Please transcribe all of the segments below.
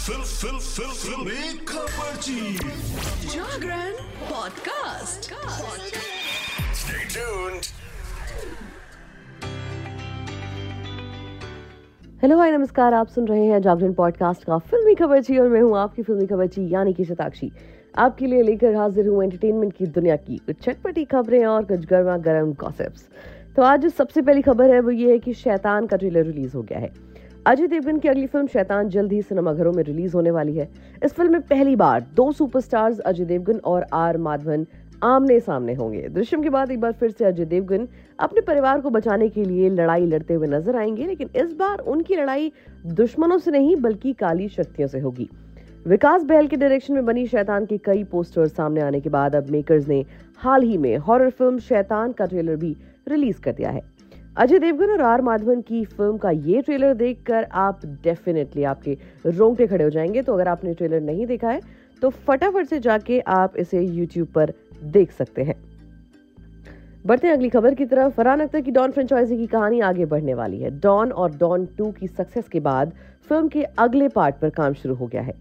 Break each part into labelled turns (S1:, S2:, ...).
S1: Fill फिल फिल फिल। खबरची
S2: Jagran podcast.
S1: Stay tuned.
S3: Hello hi नमस्कार। आप सुन रहे हैं जागरण पॉडकास्ट का फिल्मी खबरची और मैं हूँ आपकी फिल्मी खबरची यानी कि शताक्षी। आपके लिए लेकर हाजिर हूँ एंटरटेनमेंट की दुनिया की कुछ चटपटी खबरें और कुछ गर्मा गर्म गॉसिप्स तो आज जो सबसे पहली खबर है वो ये है कि शैतान का ट्रेलर रिलीज़ हो गया है। अजय देवगन की अगली फ़िल्म शैतान जल्द ही सिनेमाघरों में रिलीज़ होने वाली है। इस फ़िल्म में पहली बार दो सुपरस्टार्स, अजय देवगन और आर माधवन, आमने सामने होंगे। दृश्यम के बाद एक बार फिर से अजय देवगन अपने परिवार को बचाने के लिए लड़ाई लड़ते हुए नज़र आएँगे, लेकिन इस बार उनकी लड़ाई दुश्मनों से नहीं, बल्कि काली शक्तियों से होगी। विकास बहल के डायरेक्शन में बनी शैतान के कई पोस्टर्स सामने आने के बाद अब मेकर्स ने हाल ही में हॉरर फ़िल्म शैतान का ट्रेलर भी रिलीज़ कर दिया है। अजय देवगन और आर माधवन की फ़िल्म का ये ट्रेलर देखकर आप डेफिनेटली आपके रोंगटे खड़े हो जाएँगे। तो अगर आपने ट्रेलर नहीं देखा है तो फटाफट से जाके आप इसे यूट्यूब पर देख सकते हैं। बढ़ते हैं अगली खबर की तरफ़। फरहान अख्तर की डॉन फ्रेंचाइजी की कहानी आगे बढ़ने वाली है। डॉन और डॉन टू की सक्सेस के बाद फ़िल्म के अगले पार्ट पर काम शुरू हो गया है।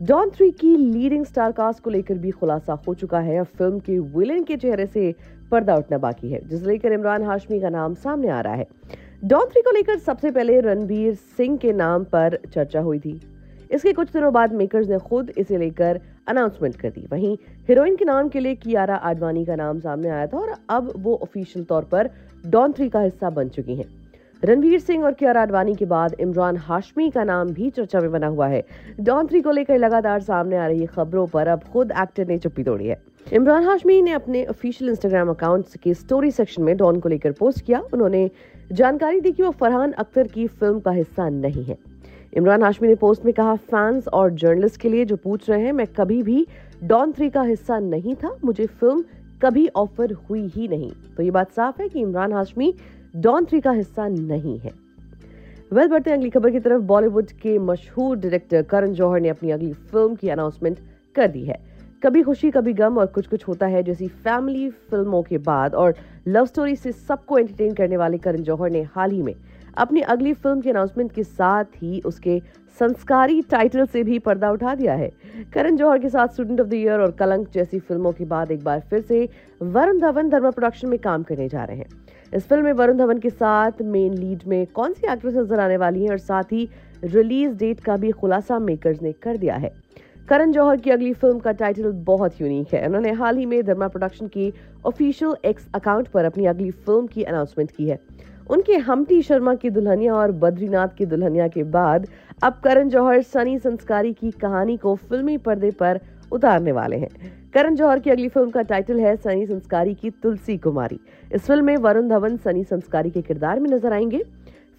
S3: डॉन थ्री की लीडिंग स्टार कास्ट को लेकर भी खुलासा हो चुका है। फ़िल्म के विलेन के चेहरे से पर्दा उठना बाकी है, जिसे लेकर इमरान हाशमी का नाम सामने आ रहा है। डॉन थ्री को लेकर सबसे पहले रणबीर सिंह के नाम पर चर्चा हुई थी। इसके कुछ दिनों बाद मेकर्स ने खुद इसे लेकर अनाउंसमेंट कर दी। वहीं हीरोइन के नाम के लिए कियारा आडवाणी का नाम सामने आया था और अब वो ऑफिशियल तौर पर डॉन थ्री का हिस्सा बन चुकी हैं। रणवीर सिंह और कियारा आडवाणी के बाद इमरान हाशमी का नाम भी चर्चा में बना हुआ है। डॉन थ्री को लेकर लगातार सामने आ रही खबरों पर अब खुद एक्टर ने चुप्पी तोड़ी है। इमरान हाशमी ने अपने ऑफिशियल इंस्टाग्राम अकाउंट के स्टोरी सेक्शन में डॉन को लेकर पोस्ट किया। उन्होंने जानकारी दी कि वो फरहान अख्तर की फ़िल्म का हिस्सा नहीं है। इमरान हाशमी ने पोस्ट में कहा फैंस और जर्नलिस्ट के लिए जो पूछ रहे हैं, मैं कभी भी डॉन थ्री का हिस्सा नहीं था। मुझे फ़िल्म कभी ऑफ़र हुई ही नहीं। तो ये बात साफ़ है कि इमरान हाशमी डॉन थ्री का हिस्सा नहीं है। वेल, बढ़ते हैं अगली खबर की तरफ़। बॉलीवुड के मशहूर डायरेक्टर करण जौहर ने अपनी अगली फ़िल्म की अनाउंसमेंट कर दी है। कभी खुशी, कभी गम और कुछ कुछ होता है जैसी फैमिली फ़िल्मों के बाद और लव स्टोरी से सबको एंटरटेन करने वाले करण जौहर ने हाल ही में अपनी अगली फ़िल्म के अनाउंसमेंट के साथ ही उसके संस्कारी टाइटल से भी पर्दा उठा दिया है। करण जौहर के साथ स्टूडेंट ऑफ़ द ईयर और कलंक जैसी फ़िल्मों के बाद एक बार फिर से वरुण धवन धर्मा प्रोडक्शन में काम करने जा रहे हैं। इस फ़िल्म में वरुण धवन के साथ मेन लीड में कौन सी एक्ट्रेस नज़र आने वाली है और साथ ही रिलीज़ डेट का भी खुलासा मेकर्स ने कर दिया है। करण जौहर की अगली फ़िल्म का टाइटल बहुत यूनिक है। उन्होंने हाल ही में धर्मा प्रोडक्शन की ऑफिशियल एक्स अकाउंट पर अपनी अगली फ़िल्म की अनाउंसमेंट की है। उनके हमटी शर्मा की दुल्हनिया और बद्रीनाथ की दुल्हनिया के बाद अब करण जौहर सनी संस्कारी की कहानी को फिल्मी पर्दे पर उतारने वाले हैं। करण जौहर की अगली फ़िल्म का टाइटल है सनी संस्कारी की तुलसी कुमारी। इस फ़िल्म में वरुण धवन सनी संस्कारी के किरदार में नज़र आएँगे।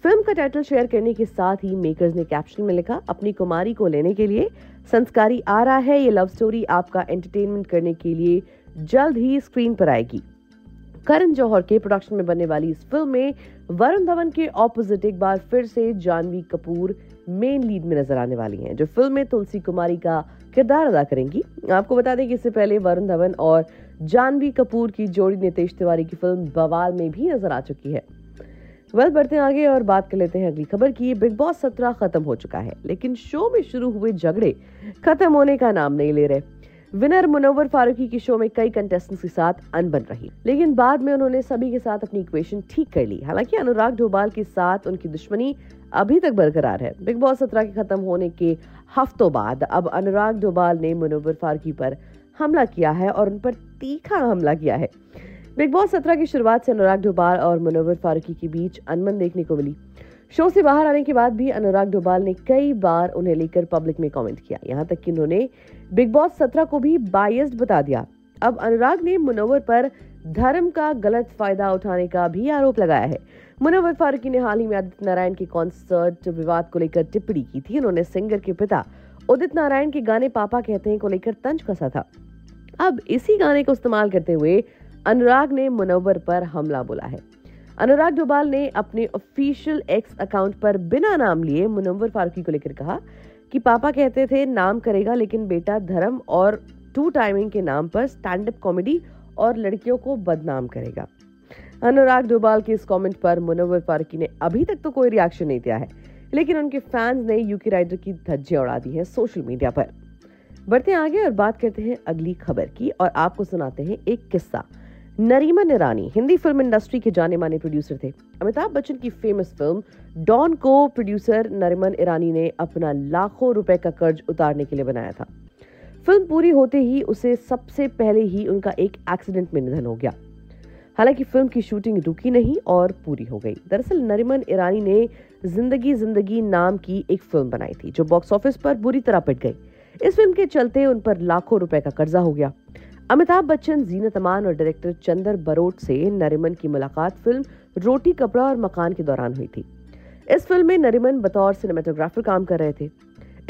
S3: फ़िल्म का टाइटल शेयर करने के साथ ही मेकर्स ने कैप्शन में लिखा, अपनी कुमारी को लेने के लिए संस्कारी आ रहा है। ये लव स्टोरी आपका एंटरटेनमेंट करने के लिए जल्द ही स्क्रीन पर आएगी। करण जौहर के प्रोडक्शन में बनने वाली इस फ़िल्म में वरुण धवन के ऑपोजिट एक बार फिर से जानवी कपूर मेन लीड में नज़र आने वाली हैं, जो फ़िल्म में तुलसी कुमारी का किरदार अदा करेंगी। आपको बता दें कि इससे पहले वरुण धवन और जानवी कपूर की जोड़ी नितेश तिवारी की फ़िल्म बवाल में भी नज़र आ चुकी है। वेल, बढ़ते हैं आगे और बात कर लेते हैं अगली खबर की। बिग बॉस सत्रह खत्म हो चुका है, लेकिन शो में शुरू हुए झगड़े खत्म होने का नाम नहीं ले रहे। विनर मुनव्वर फारूकी की शो में कई कंटेस्टेंट्स के साथ अनबन रही, लेकिन बाद में उन्होंने सभी के साथ अपनी इक्वेशन ठीक कर ली। हालाँकि अनुराग डोभाल के साथ उनकी दुश्मनी अभी तक बरकरार है। बिग बॉस सत्रह के खत्म होने के हफ्तों बाद अब अनुराग डोभाल ने मुनव्वर फारूकी पर हमला किया है और उन पर तीखा हमला किया है। बिग बॉस सत्रह की शुरुआत से अनुराग डोभाल और मुनव्वर फारूकी के बीच अनबन देखने को मिली। शो से बाहर आने के बाद भी अनुराग डोभाल ने कई बार उन्हें लेकर पब्लिक में कमेंट किया। यहाँ तक कि उन्होंने बिग बॉस सत्रह को भी बायस्ड बता दिया। अब अनुराग ने मुनव्वर पर धर्म का गलत फ़ायदा उठाने का भी आरोप लगाया है। मुनव्वर फारूकी ने हाल ही में आदित्य नारायण के कॉन्सर्ट विवाद को लेकर टिप्पणी की थी। उन्होंने सिंगर के पिता उदित नारायण के गाने पापा कहते हैं को लेकर तंज कसा था। अब इसी गाने को इस्तेमाल करते हुए अनुराग ने मुनव्वर पर हमला बोला है। अनुराग डोभाल ने अपने ऑफिशियल एक्स अकाउंट पर बिना नाम लिए मुनव्वर फारूकी को लेकर कहा कि पापा कहते थे, नाम करेगा, लेकिन बेटा धर्म और टू टाइमिंग के नाम पर स्टैंड अप कॉमेडी और लड़कियों को बदनाम करेगा। अनुराग डोभाल के इस कमेंट पर मुनव्वर फारूकी ने अभी तक तो कोई रिएक्शन नहीं दिया है, लेकिन उनके फैंस ने यूके राइडर की धज्जियाँ उड़ा दी हैं सोशल मीडिया पर। बढ़ते आगे और बात करते हैं अगली खबर की और आपको सुनाते हैं एक किस्सा। नरीमन ईरानी हिंदी फ़िल्म इंडस्ट्री के जाने माने प्रोड्यूसर थे। अमिताभ बच्चन की फ़ेमस फ़िल्म डॉन को प्रोड्यूसर नरीमन ईरानी ने अपना लाखों रुपए का कर्ज उतारने के लिए बनाया था। फ़िल्म पूरी होते ही उसे सबसे पहले ही उनका एक एक्सीडेंट में निधन हो गया। हालाँकि फ़िल्म की शूटिंग रुकी नहीं और पूरी हो गई। दरअसल नरिमन ईरानी ने ज़िंदगी ज़िंदगी नाम की एक फ़िल्म बनाई थी, जो बॉक्स ऑफ़िस पर बुरी तरह पिट गई। इस फ़िल्म के चलते उन पर लाखों रुपए का कर्जा हो गया। अमिताभ बच्चन, जीनत अमान और डायरेक्टर चंदर बरोट से नरिमन की मुलाकात फ़िल्म रोटी कपड़ा और मकान के दौरान हुई थी। इस फ़िल्म में नरिमन बतौर सिनेमाटोग्राफर काम कर रहे थे।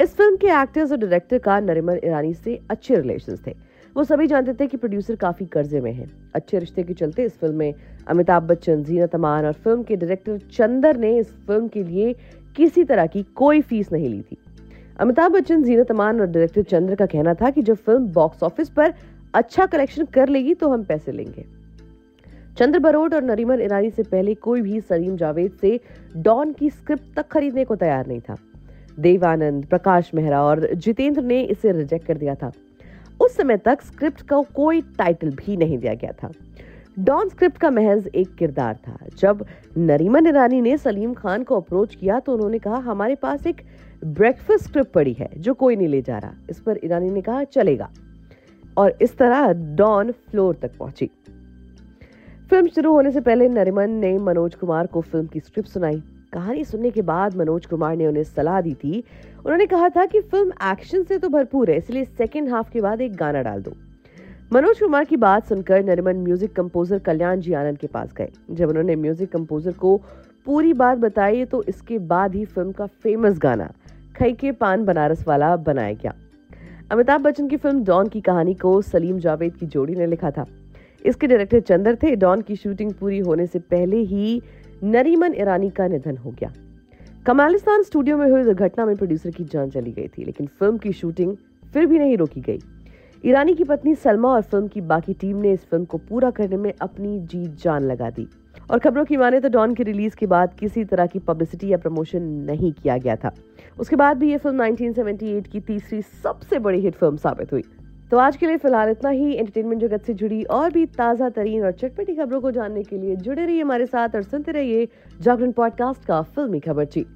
S3: इस फ़िल्म के एक्टर्स और डायरेक्टर का नरिमन ईरानी से अच्छे रिलेशन थे। वो सभी जानते थे कि प्रोड्यूसर काफ़ी कर्जे में है। अच्छे रिश्ते के चलते इस फ़िल्म में अमिताभ बच्चन, जीनत अमान और फ़िल्म के डायरेक्टर चंदर ने इस फ़िल्म के लिए किसी तरह की कोई फ़ीस नहीं ली थी। अमिताभ बच्चन, जीनत अमान और डायरेक्टर चंद्र का कहना था कि जब फ़िल्म बॉक्स ऑफ़िस पर अच्छा कलेक्शन कर लेगी तो हम पैसे लेंगे। चंद्र बरोड और नरीमन ईरानी से पहले कोई भी सलीम जावेद से डॉन की स्क्रिप्ट तक खरीदने को तैयार नहीं था। देवानंद, प्रकाश मेहरा और जितेंद्र ने इसे रिजेक्ट कर दिया था। उस समय तक स्क्रिप्ट का कोई टाइटल भी नहीं दिया गया था। डॉन स्क्रिप्ट का महज एक किरदार था। जब नरीमन ईरानी ने सलीम खान को अप्रोच किया तो उन्होंने कहा, हमारे पास एक ब्रेकफास्ट स्क्रिप्ट पड़ी है, जो कोई नहीं ले जा रहा। इस पर ईरानी ने कहा, चलेगा। और इस तरह डॉन फ्लोर तक पहुँची। फ़िल्म शुरू होने से पहले नरिमन ने मनोज कुमार को फ़िल्म की स्क्रिप्ट सुनाई। कहानी सुनने के बाद मनोज कुमार ने उन्हें सलाह दी थी। उन्होंने कहा था कि फ़िल्म एक्शन से तो भरपूर है, इसलिए सेकेंड हाफ़ के बाद एक गाना डाल दो। मनोज कुमार की बात सुनकर नरिमन म्यूज़िक कंपोजर कल्याण जी आनंद के पास गए। जब उन्होंने म्यूज़िक कंपोजर को पूरी बात बताई तो इसके बाद ही फ़िल्म का फ़ेमस गाना खई के पान बनारस वाला बनाया गया। अमिताभ बच्चन की फ़िल्म डॉन की कहानी को सलीम जावेद की जोड़ी ने लिखा था। इसके डायरेक्टर चंदर थे। डॉन की शूटिंग पूरी होने से पहले ही नरीमन ईरानी का निधन हो गया। कमालिस्तान स्टूडियो में हुई दुर्घटना में प्रोड्यूसर की जान चली गई थी, लेकिन फ़िल्म की शूटिंग फिर भी नहीं रोकी गई। ईरानी की पत्नी सलमा और फ़िल्म की बाकी टीम ने इस फ़िल्म को पूरा करने में अपनी जीत जान लगा दी। और खबरों की माने तो डॉन की रिलीज़ के बाद किसी तरह की पब्लिसिटी या प्रमोशन नहीं किया गया था। उसके बाद भी ये फ़िल्म 1978 की तीसरी सबसे बड़ी हिट फ़िल्म साबित हुई। तो आज के लिए फ़िलहाल इतना ही। एंटरटेनमेंट जगत से जुड़ी और भी ताज़ा तरीन और चटपटी खबरों को जानने के लिए जुड़े रहिए हमारे साथ और सुनते रहिए जागरण पॉडकास्ट का फिल्मी खबर ची